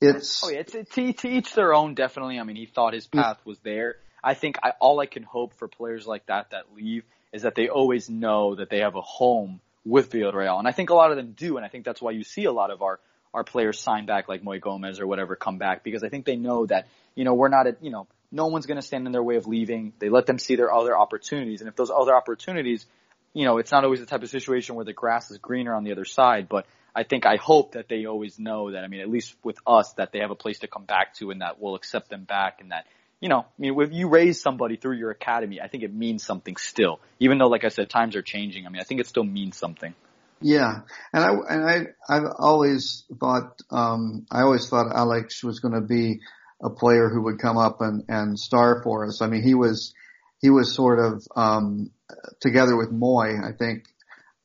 it's Oh yeah, it's, it's to, each their own. Definitely. I mean, he thought his mm. path was there. I think I, all I can hope for players like that that leave is that they always know that they have a home with Villarreal, and I think a lot of them do, and I think that's why you see a lot of our our players sign back, like Moi Gomez or whatever, come back because I think they know that you know we're not at you know no one's going to stand in their way of leaving. They let them see their other opportunities, and if those other opportunities, you know, it's not always the type of situation where the grass is greener on the other side, but I think I hope that they always know that. I mean, at least with us, that they have a place to come back to, and that we'll accept them back, and that you know, I mean, if you raise somebody through your academy, I think it means something still. Even though, like I said, times are changing. I mean, I think it still means something. Yeah, and I and I I've always thought um I always thought Alex was going to be a player who would come up and and star for us. I mean, he was he was sort of um together with Moi, I think,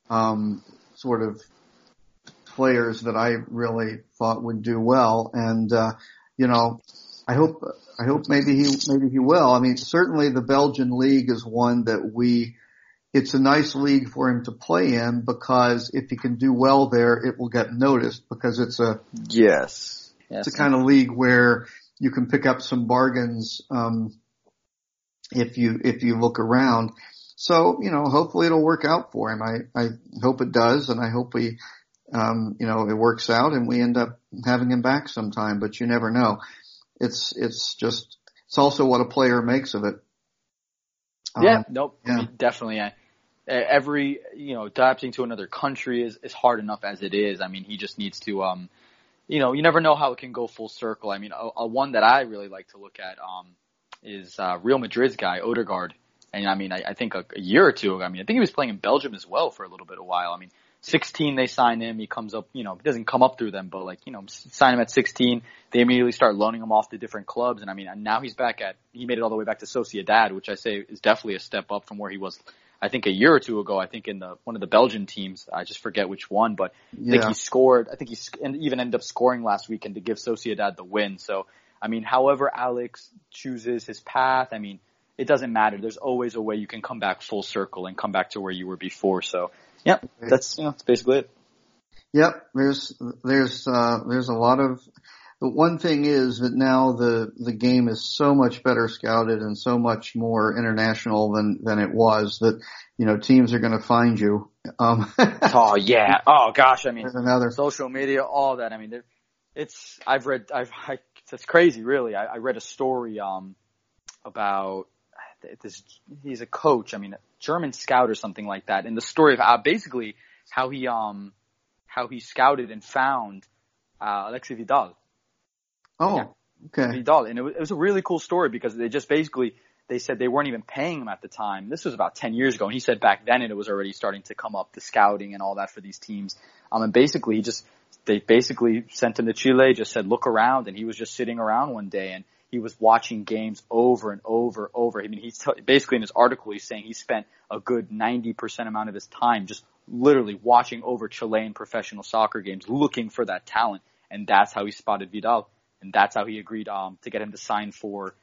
um sort of players that I really thought would do well, and uh, you know, I hope I hope maybe he maybe he will. I mean, certainly the Belgian league is one that we it's a nice league for him to play in because if he can do well there, it will get noticed because it's a Yes. Yes. it's a kind of league where you can pick up some bargains um, if you if you look around. So you know, hopefully it'll work out for him. I I hope it does, and I hope we um, you know it works out and we end up having him back sometime. But you never know. It's it's just it's also what a player makes of it. Yeah, Um, nope, yeah. definitely. I, every you know, adapting to another country is is hard enough as it is. I mean, he just needs to, um, you know, you never know how it can go full circle. I mean, a, a one that I really like to look at, um, is uh, Real Madrid's guy Odegaard, and I mean, I, I think a, a year or two ago. I mean, I think he was playing in Belgium as well for a little bit of a while. I mean. 16, they sign him. He comes up, you know, he doesn't come up through them, but like, you know, sign him at 16. They immediately start loaning him off to different clubs. And I mean, and now he's back at, he made it all the way back to Sociedad, which I say is definitely a step up from where he was, I think a year or two ago. I think in the, one of the Belgian teams. I just forget which one, but I think he scored, I think he sc- and even ended up scoring last weekend to give Sociedad the win. So, I mean, however Alex chooses his path, I mean, it doesn't matter. There's always a way you can come back full circle and come back to where you were before. So, yeah, that's, you know, that's basically it. Yep, there's there's uh, there's a lot of. The one thing is that now the the game is so much better scouted and so much more international than than it was that you know teams are going to find you. Um, Oh yeah. Oh gosh. I mean, another. social media, all that. I mean, there- it's. I've read. I've. I, it's crazy, really. I, I read a story um about this. He's a coach. I mean, a German scout or something like that. And the story of how basically how he um how he scouted and found uh, Alexis Vidal. Oh, yeah. okay. Vidal, and it was, it was a really cool story because they just basically they said they weren't even paying him at the time. This was about ten years ago, and he said back then it was already starting to come up the scouting and all that for these teams. Um, and basically he just they basically sent him to Chile, just said look around, and he was just sitting around one day, and he was watching games over and over over. I mean, he's t- basically in his article, he's saying he spent a good 90% amount of his time just literally watching over Chilean professional soccer games, looking for that talent. And that's how he spotted Vidal. And that's how he agreed, um, to get him to sign for,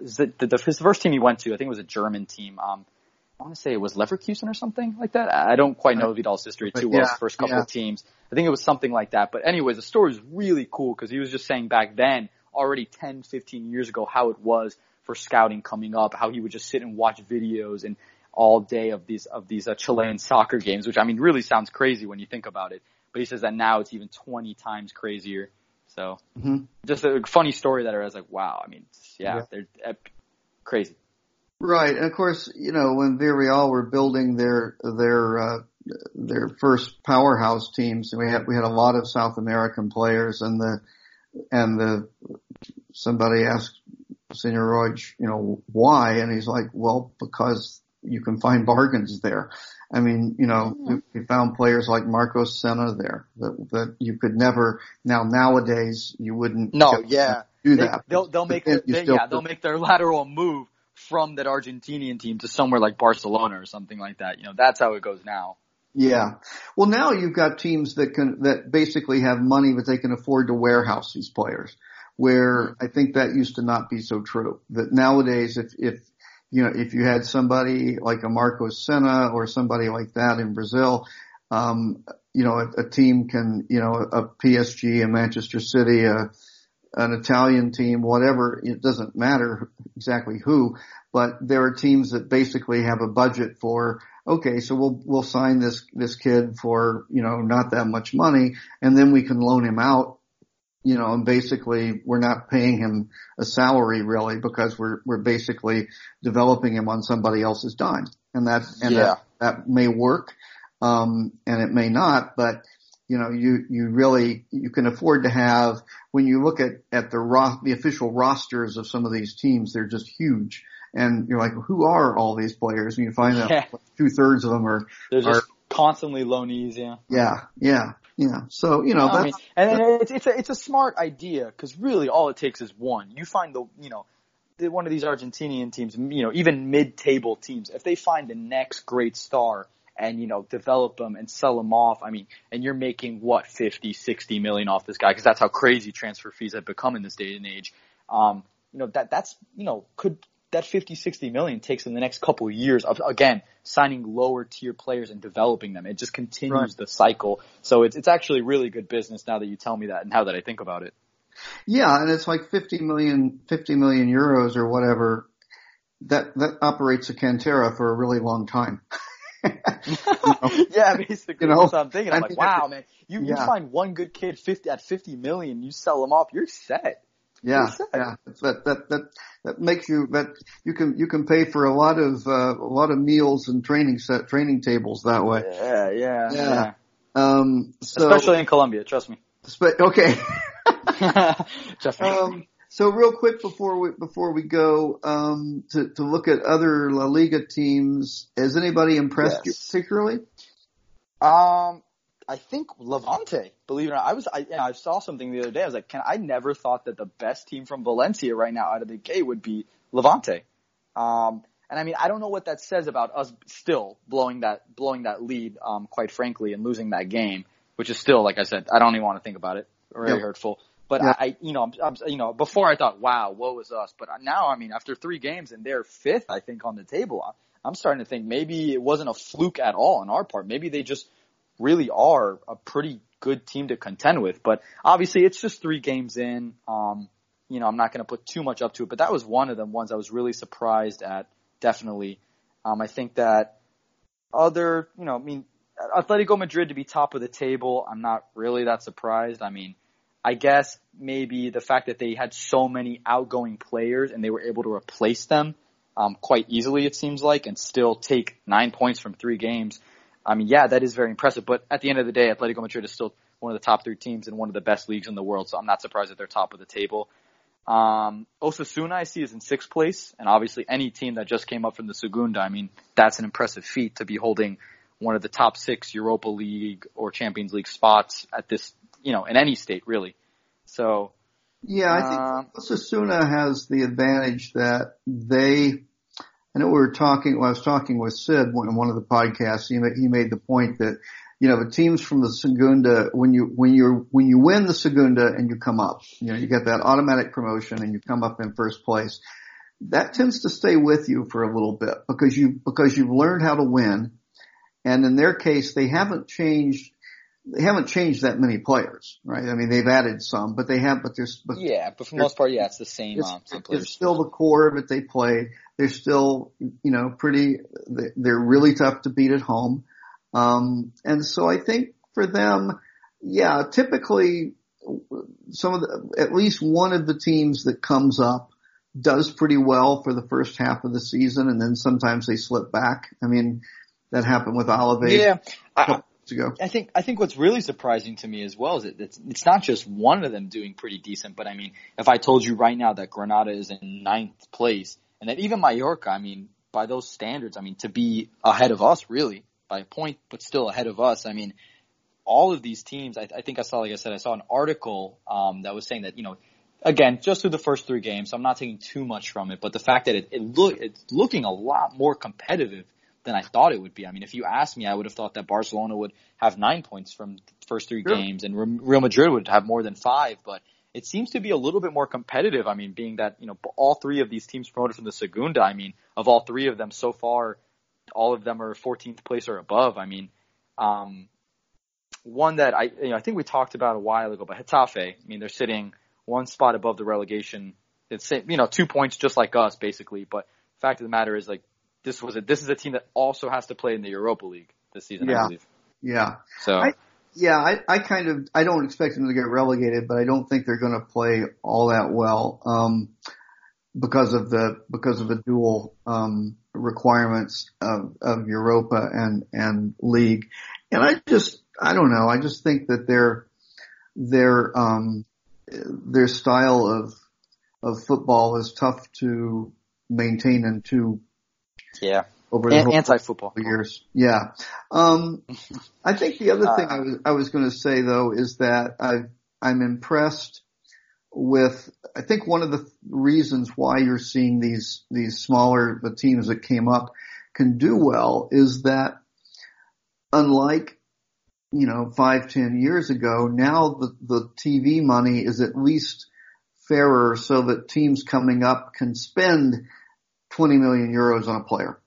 the, the, his first team he went to, I think it was a German team. Um, I want to say it was Leverkusen or something like that. I don't quite know Vidal's history too well. Yeah, first couple yeah. of teams, I think it was something like that. But anyways, the story is really cool because he was just saying back then, already 10, 15 years ago, how it was for scouting coming up, how he would just sit and watch videos and all day of these of these uh, Chilean soccer games, which I mean really sounds crazy when you think about it. But he says that now it's even 20 times crazier. So mm-hmm. just a funny story that I was like, wow. I mean, yeah, yeah. they're uh, crazy. Right. And of course, you know, when Villarreal were building their, their, uh, their first powerhouse teams, we had, we had a lot of South American players and the, and the, somebody asked Senor Roig, you know, why? And he's like, well, because you can find bargains there. I mean, you know, yeah. we, we found players like Marcos Senna there that, that you could never, now nowadays you wouldn't. No, yeah. Do that. They, will they'll make, they, yeah, they'll make their lateral move from that Argentinian team to somewhere like Barcelona or something like that. You know, that's how it goes now. Yeah. Well, now you've got teams that can, that basically have money that they can afford to warehouse these players. Where I think that used to not be so true. That nowadays, if, if, you know, if you had somebody like a Marcos Senna or somebody like that in Brazil, um, you know, a, a team can, you know, a PSG, a Manchester City, a, an Italian team, whatever, it doesn't matter exactly who, but there are teams that basically have a budget for, okay, so we'll, we'll sign this, this kid for, you know, not that much money and then we can loan him out, you know, and basically we're not paying him a salary really because we're, we're basically developing him on somebody else's dime and that, and yeah. that, that may work. Um, and it may not, but you know, you, you really, you can afford to have, when you look at, at the ro- the official rosters of some of these teams, they're just huge. And you're like, who are all these players? And you find out yeah. two thirds of them are, they're just are, constantly loanees, yeah. Yeah, yeah, yeah. So, you know, no, I mean, and it's, it's a, it's a smart idea because really all it takes is one. You find the, you know, one of these Argentinian teams, you know, even mid-table teams, if they find the next great star, and, you know, develop them and sell them off. I mean, and you're making what, 50, 60 million off this guy because that's how crazy transfer fees have become in this day and age. Um, you know, that, that's, you know, could, that 50, 60 million takes in the next couple of years of, again, signing lower tier players and developing them. It just continues right. the cycle. So it's, it's actually really good business now that you tell me that and how that I think about it. Yeah, and it's like 50 million, 50 million euros or whatever. That, that operates a Cantera for a really long time. know? yeah, basically. You know? That's what I'm thinking. I'm I like, wow, man, you, yeah. you find one good kid 50 at 50 million, you sell them off, you're set. Yeah, yeah. That that that that makes you that you can you can pay for a lot of uh, a lot of meals and training set training tables that way. Yeah, yeah, yeah. yeah. Um, so, especially in Colombia, trust me. Okay. trust me. Um, so real quick before we before we go um, to to look at other La Liga teams, has anybody impressed yes. you particularly? Um, I think Levante. Believe it or not, I was I, you know, I saw something the other day. I was like, can I never thought that the best team from Valencia right now out of the gate would be Levante. Um, and I mean, I don't know what that says about us still blowing that blowing that lead, um, quite frankly, and losing that game, which is still, like I said, I don't even want to think about it. Very yep. hurtful. But yeah. I, you know, I'm, I'm, you know, before I thought, wow, what was us? But now, I mean, after three games and they're fifth, I think on the table, I'm starting to think maybe it wasn't a fluke at all on our part. Maybe they just really are a pretty good team to contend with. But obviously, it's just three games in. Um, you know, I'm not going to put too much up to it, but that was one of the ones I was really surprised at. Definitely, um, I think that other, you know, I mean, Atletico Madrid to be top of the table, I'm not really that surprised. I mean, I guess maybe the fact that they had so many outgoing players and they were able to replace them um, quite easily, it seems like, and still take nine points from three games. I mean, yeah, that is very impressive. But at the end of the day, Atletico Madrid is still one of the top three teams and one of the best leagues in the world. So I'm not surprised that they're top of the table. Um, Osasuna, I see, is in sixth place, and obviously any team that just came up from the Segunda, I mean, that's an impressive feat to be holding one of the top six Europa League or Champions League spots at this you know, in any state really. So, Yeah, I think uh, Osasuna has the advantage that they. I know we were talking. Well, I was talking with Sid in one of the podcasts. He made, he made the point that you know the teams from the Segunda when you when you when you win the Segunda and you come up, you know you get that automatic promotion and you come up in first place. That tends to stay with you for a little bit because you because you've learned how to win, and in their case they haven't changed they haven't changed that many players, right? I mean, they've added some, but they have, but there's, but yeah, but for the most part, yeah, it's the same. It's, um, it's still the core that they play. They're still, you know, pretty. They're really tough to beat at home, um, and so I think for them, yeah, typically some of the, at least one of the teams that comes up does pretty well for the first half of the season, and then sometimes they slip back. I mean, that happened with Olive. Yeah, I, ago. I think I think what's really surprising to me as well is that it's, it's not just one of them doing pretty decent, but I mean, if I told you right now that Granada is in ninth place and that even Mallorca, I mean, by those standards, I mean to be ahead of us really by a point, but still ahead of us. I mean, all of these teams. I, I think I saw, like I said, I saw an article um, that was saying that you know again, just through the first three games, I'm not taking too much from it, but the fact that it, it look, it's looking a lot more competitive than I thought it would be. I mean, if you asked me, I would have thought that Barcelona would have nine points from the first three sure. games and Real Madrid would have more than five, but it seems to be a little bit more competitive. I mean, being that, you know, all three of these teams promoted from the Segunda, I mean, of all three of them so far, all of them are 14th place or above. I mean, um, one that I, you know, I think we talked about a while ago, but Getafe, I mean, they're sitting one spot above the relegation. It's, you know, two points just like us, basically. But fact of the matter is, like, this was a this is a team that also has to play in the Europa League this season. Yeah. I believe. Yeah. So. I, yeah, I, I kind of I don't expect them to get relegated, but I don't think they're going to play all that well um, because of the because of the dual um, requirements of, of Europa and and league. And I just I don't know. I just think that their their um, their style of of football is tough to maintain and to yeah. Over the An- anti-football years. Yeah. Um, I think the other thing uh, I was, I was going to say though is that I, I'm impressed with, I think one of the reasons why you're seeing these, these smaller, the teams that came up can do well is that unlike you know, five, ten years ago, now the, the TV money is at least fairer so that teams coming up can spend 20 million euros on a player.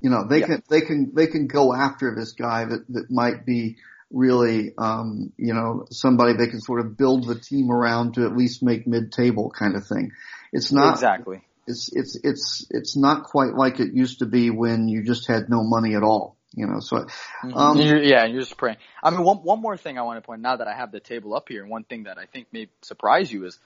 You know, they yeah. can, they can, they can go after this guy that, that might be really, um, you know, somebody they can sort of build the team around to at least make mid-table kind of thing. It's not exactly. It's it's it's it's not quite like it used to be when you just had no money at all. You know, so mm-hmm. um, you're, yeah, you're just praying. I mean, one one more thing I want to point now that I have the table up here, and one thing that I think may surprise you is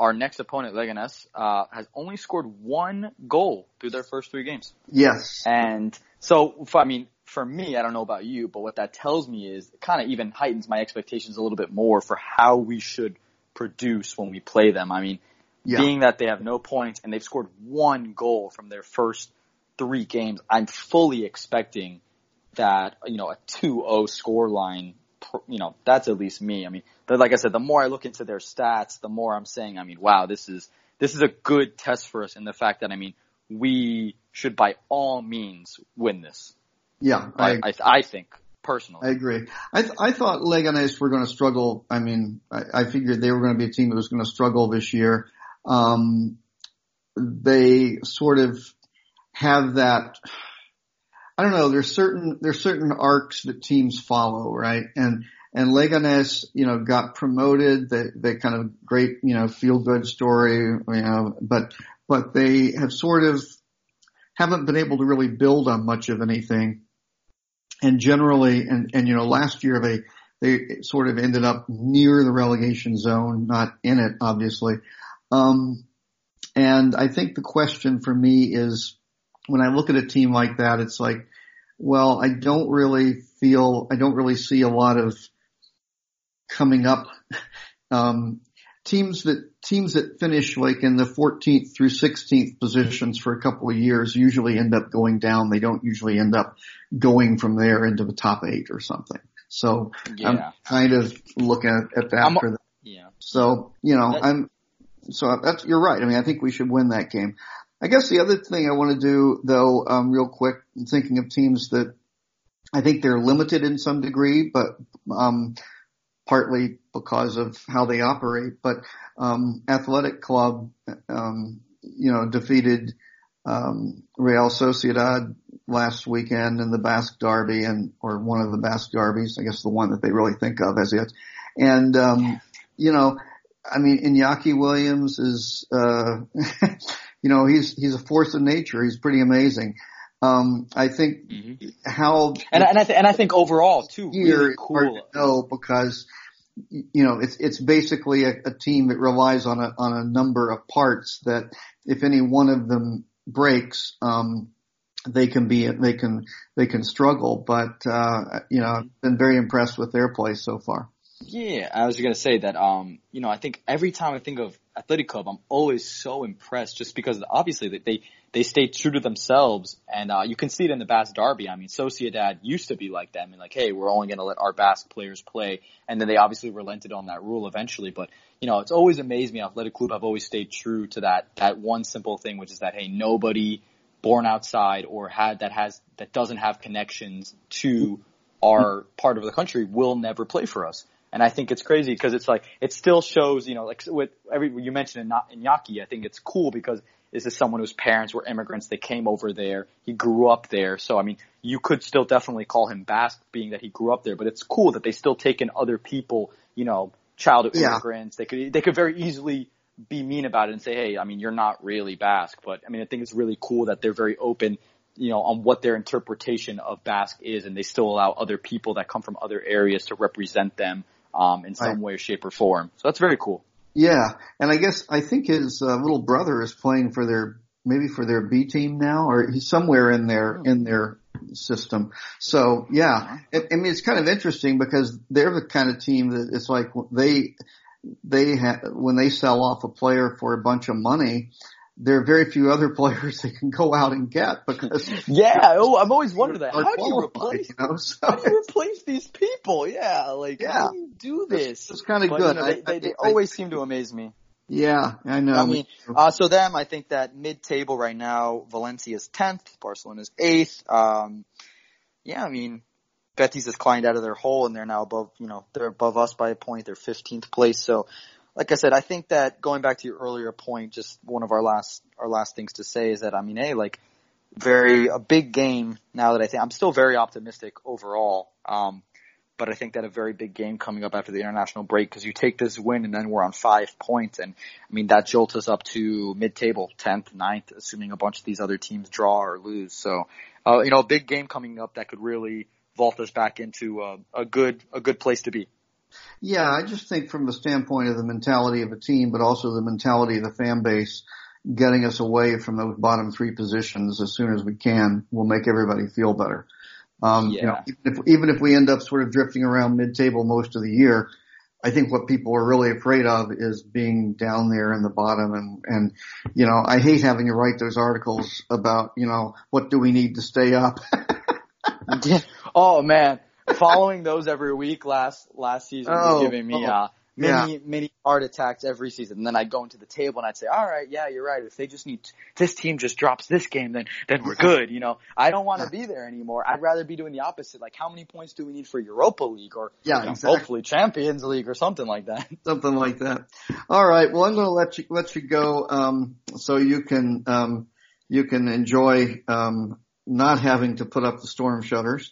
our next opponent, Leganes, uh, has only scored one goal through their first three games. Yes. And so, I mean, for me, I don't know about you, but what that tells me is it kind of even heightens my expectations a little bit more for how we should produce when we play them. I mean, yeah. being that they have no points and they've scored one goal from their first three games, I'm fully expecting that, you know, a 2-0 score line you know, that's at least me. I mean, like I said, the more I look into their stats, the more I'm saying, I mean, wow, this is, this is a good test for us in the fact that, I mean, we should by all means win this. Yeah. I, I, I think personally. I agree. I, th- I thought Leganes were going to struggle. I mean, I, I figured they were going to be a team that was going to struggle this year. Um, they sort of have that, I don't know. There's certain there's certain arcs that teams follow, right? And and Leganes, you know, got promoted. They they kind of great, you know, feel good story, you know, but but they have sort of haven't been able to really build on much of anything. And generally, and and you know, last year they they sort of ended up near the relegation zone, not in it, obviously. Um, and I think the question for me is when I look at a team like that, it's like, well, I don't really feel, I don't really see a lot of coming up, um, teams that, teams that finish like in the 14th through 16th positions for a couple of years usually end up going down. They don't usually end up going from there into the top eight or something. So yeah. I'm kind of looking at, at that that. Yeah. So, you know, I'm, so that's you're right. I mean, I think we should win that game. I guess the other thing I want to do, though, um, real quick, thinking of teams that I think they're limited in some degree, but um, partly because of how they operate. But um, Athletic Club, um, you know, defeated um, Real Sociedad last weekend in the Basque Derby, and or one of the Basque Derbies, I guess the one that they really think of as it. And um, you know, I mean, Iñaki Williams is, uh, you know, he's he's a force of nature. He's pretty amazing. Um, I think mm-hmm. how and and I th- and I think overall too really cool. No, because you know it's it's basically a, a team that relies on a on a number of parts that if any one of them breaks, um, they can be they can they can struggle. But uh, you know, I've been very impressed with their play so far. Yeah, I was gonna say that. Um, you know, I think every time I think of Athletic Club, I'm always so impressed, just because obviously they they, they stay true to themselves, and uh, you can see it in the Basque Derby. I mean, Sociedad used to be like them, and like, hey, we're only gonna let our Basque players play, and then they obviously relented on that rule eventually. But you know, it's always amazed me. Athletic Club have always stayed true to that that one simple thing, which is that hey, nobody born outside or had that has that doesn't have connections to our part of the country will never play for us. And I think it's crazy because it's like, it still shows, you know, like with every, you mentioned in Iñaki, I think it's cool because this is someone whose parents were immigrants. They came over there. He grew up there. So, I mean, you could still definitely call him Basque being that he grew up there, but it's cool that they still take in other people, you know, child yeah. immigrants. They could, they could very easily be mean about it and say, Hey, I mean, you're not really Basque, but I mean, I think it's really cool that they're very open you know, on what their interpretation of Basque is, and they still allow other people that come from other areas to represent them um, in some way, shape, or form. So that's very cool. Yeah, and I guess I think his uh, little brother is playing for their maybe for their B team now, or he's somewhere in their oh. in their system. So yeah, it, I mean it's kind of interesting because they're the kind of team that it's like they they ha- when they sell off a player for a bunch of money, there are very few other players they can go out and get because yeah, oh, I've always wondered that. How do you replace? You know, so how do you replace these people? Yeah, like yeah. how do you do this? It's, kind of good. You know, they, I, they, they I, always I, seem to amaze me. Yeah, I know. I mean, uh, so them, I think that mid-table right now, Valencia is 10th, Barcelona is 8th. Um, yeah, I mean, Betis has climbed out of their hole and they're now above, you know, they're above us by a point. They're 15th place. So like I said, I think that going back to your earlier point, just one of our last our last things to say is that I mean, hey, like very a big game now that I think I'm still very optimistic overall. Um, but I think that a very big game coming up after the international break because you take this win and then we're on five points and I mean that jolts us up to mid-table, 10th, ninth, assuming a bunch of these other teams draw or lose. So, uh, you know, a big game coming up that could really vault us back into a, a good a good place to be. Yeah, I just think from the standpoint of the mentality of a team, but also the mentality of the fan base, getting us away from those bottom three positions as soon as we can will make everybody feel better. Um, yeah. you know, even if, even if we end up sort of drifting around mid-table most of the year, I think what people are really afraid of is being down there in the bottom and, and, you know, I hate having to write those articles about, you know, what do we need to stay up? oh man following those every week last last season oh, was giving me oh, uh many yeah. many heart attacks every season. And then I'd go into the table and I'd say, "All right, yeah, you're right. If they just need this team just drops this game, then then we're good." You know, I don't want to be there anymore. I'd rather be doing the opposite. Like, how many points do we need for Europa League or yeah, you know, exactly. hopefully Champions League or something like that? Something like that. All right. Well, I'm going to let you let you go um, so you can um, you can enjoy um, not having to put up the storm shutters.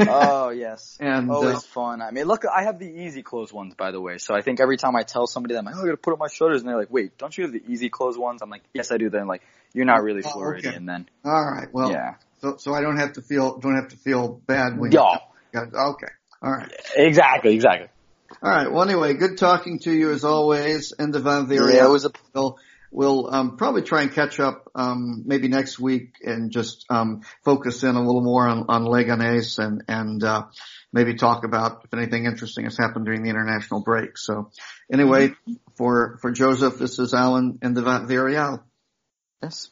oh yes, and always uh, fun. I mean, look, I have the easy close ones, by the way. So I think every time I tell somebody that I'm like, oh, I got to put up my shutters, and they're like, wait, don't you have the easy close ones? I'm like, yes, I do. Then like, you're not really Floridian. Oh, okay. then all right, well, yeah. So so I don't have to feel don't have to feel bad when. Yeah. Okay. All right. Exactly. Exactly. All right. Well, anyway, good talking to you as always. And the Van Yeah, it was a. We'll um, probably try and catch up um, maybe next week and just um, focus in a little more on, on Leganes and and uh, maybe talk about if anything interesting has happened during the international break. So anyway, mm-hmm. for for Joseph, this is Alan in the Villarreal. Yes.